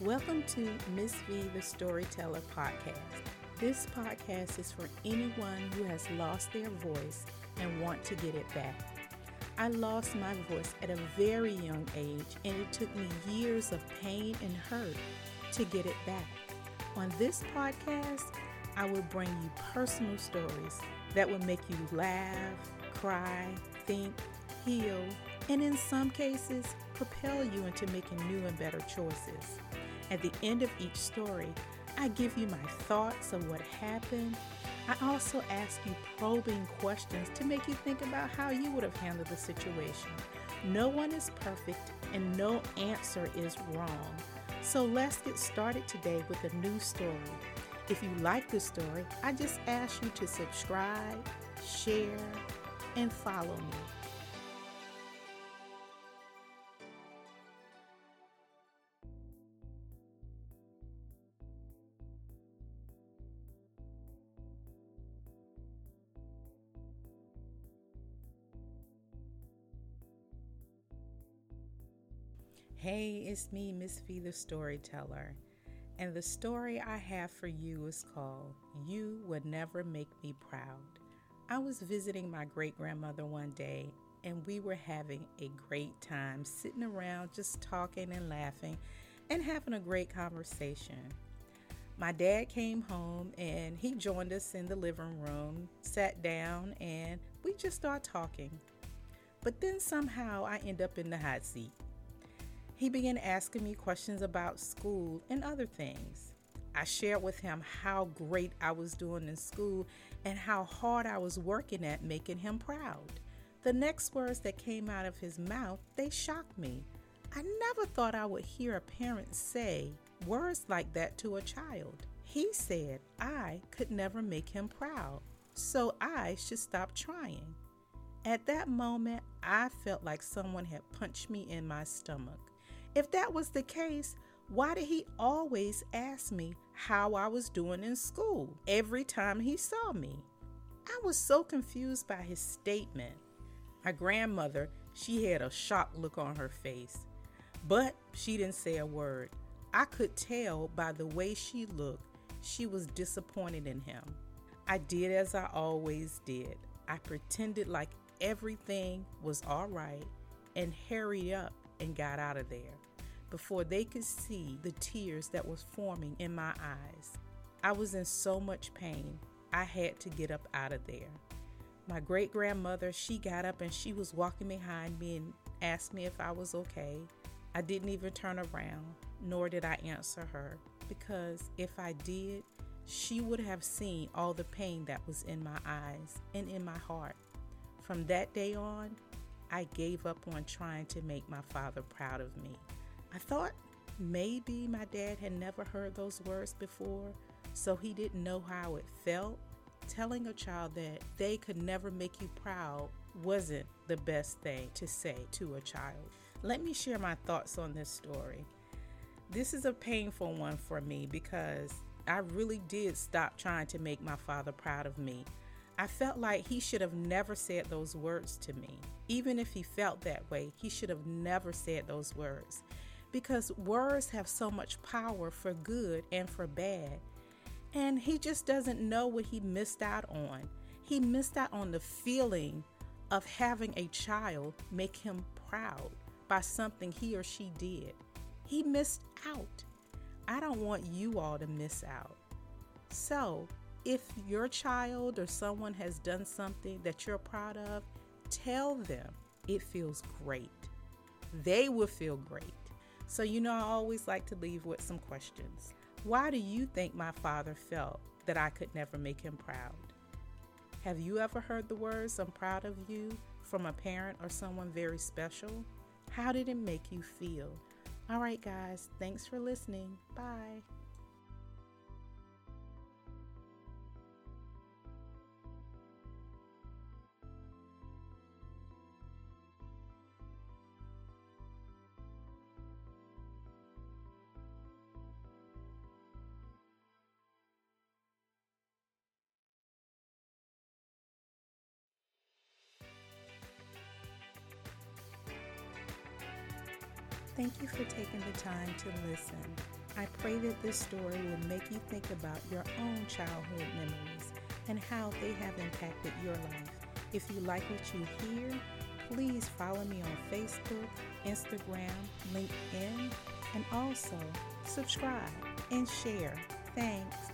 Welcome to Miss V the Storyteller podcast. This podcast is for anyone who has lost their voice and want to get it back. I lost my voice at a very young age, and it took me years of pain and hurt to get it back. On this podcast, I will bring you personal stories that will make you laugh, cry, think, heal, and in some cases, propel you into making new and better choices. At the end of each story, I give you my thoughts of what happened. I also ask you probing questions to make you think about how you would have handled the situation. No one is perfect and no answer is wrong. So let's get started today with a new story. If you like the story, I just ask you to subscribe, share, and follow me. Hey, it's me, Miss V the Storyteller. And the story I have for you is called You Would Never Make Me Proud. I was visiting my great grandmother one day, and we were having a great time sitting around just talking and laughing and having a great conversation. My dad came home and he joined us in the living room, sat down, and we just started talking. But then somehow I end up in the hot seat. He began asking me questions about school and other things. I shared with him how great I was doing in school and how hard I was working at making him proud. The next words that came out of his mouth, they shocked me. I never thought I would hear a parent say words like that to a child. He said I could never make him proud, so I should stop trying. At that moment, I felt like someone had punched me in my stomach. If that was the case, why did he always ask me how I was doing in school every time he saw me? I was so confused by his statement. My grandmother, she had a shocked look on her face, but she didn't say a word. I could tell by the way she looked, she was disappointed in him. I did as I always did. I pretended like everything was all right and hurried up and got out of there before they could see the tears that was forming in my eyes. I was in so much pain, I had to get up out of there. My great grandmother, she got up and she was walking behind me and asked me if I was okay. I didn't even turn around, nor did I answer her, because if I did, she would have seen all the pain that was in my eyes and in my heart. From that day on, I gave up on trying to make my father proud of me. I thought maybe my dad had never heard those words before, so he didn't know how it felt. Telling a child that they could never make you proud wasn't the best thing to say to a child. Let me share my thoughts on this story. This is a painful one for me because I really did stop trying to make my father proud of me. I felt like he should have never said those words to me. Even if he felt that way, he should have never said those words because words have so much power for good and for bad. And he just doesn't know what he missed out on. He missed out on the feeling of having a child make him proud by something he or she did. He missed out. I don't want you all to miss out. So, if your child or someone has done something that you're proud of, tell them it feels great. They will feel great. So, you know, I always like to leave with some questions. Why do you think my father felt that I could never make him proud? Have you ever heard the words, I'm proud of you, from a parent or someone very special? How did it make you feel? All right, guys, thanks for listening. Bye. Thank you for taking the time to listen. I pray that this story will make you think about your own childhood memories and how they have impacted your life. If you like what you hear, please follow me on Facebook, Instagram, LinkedIn, and also subscribe and share. Thanks.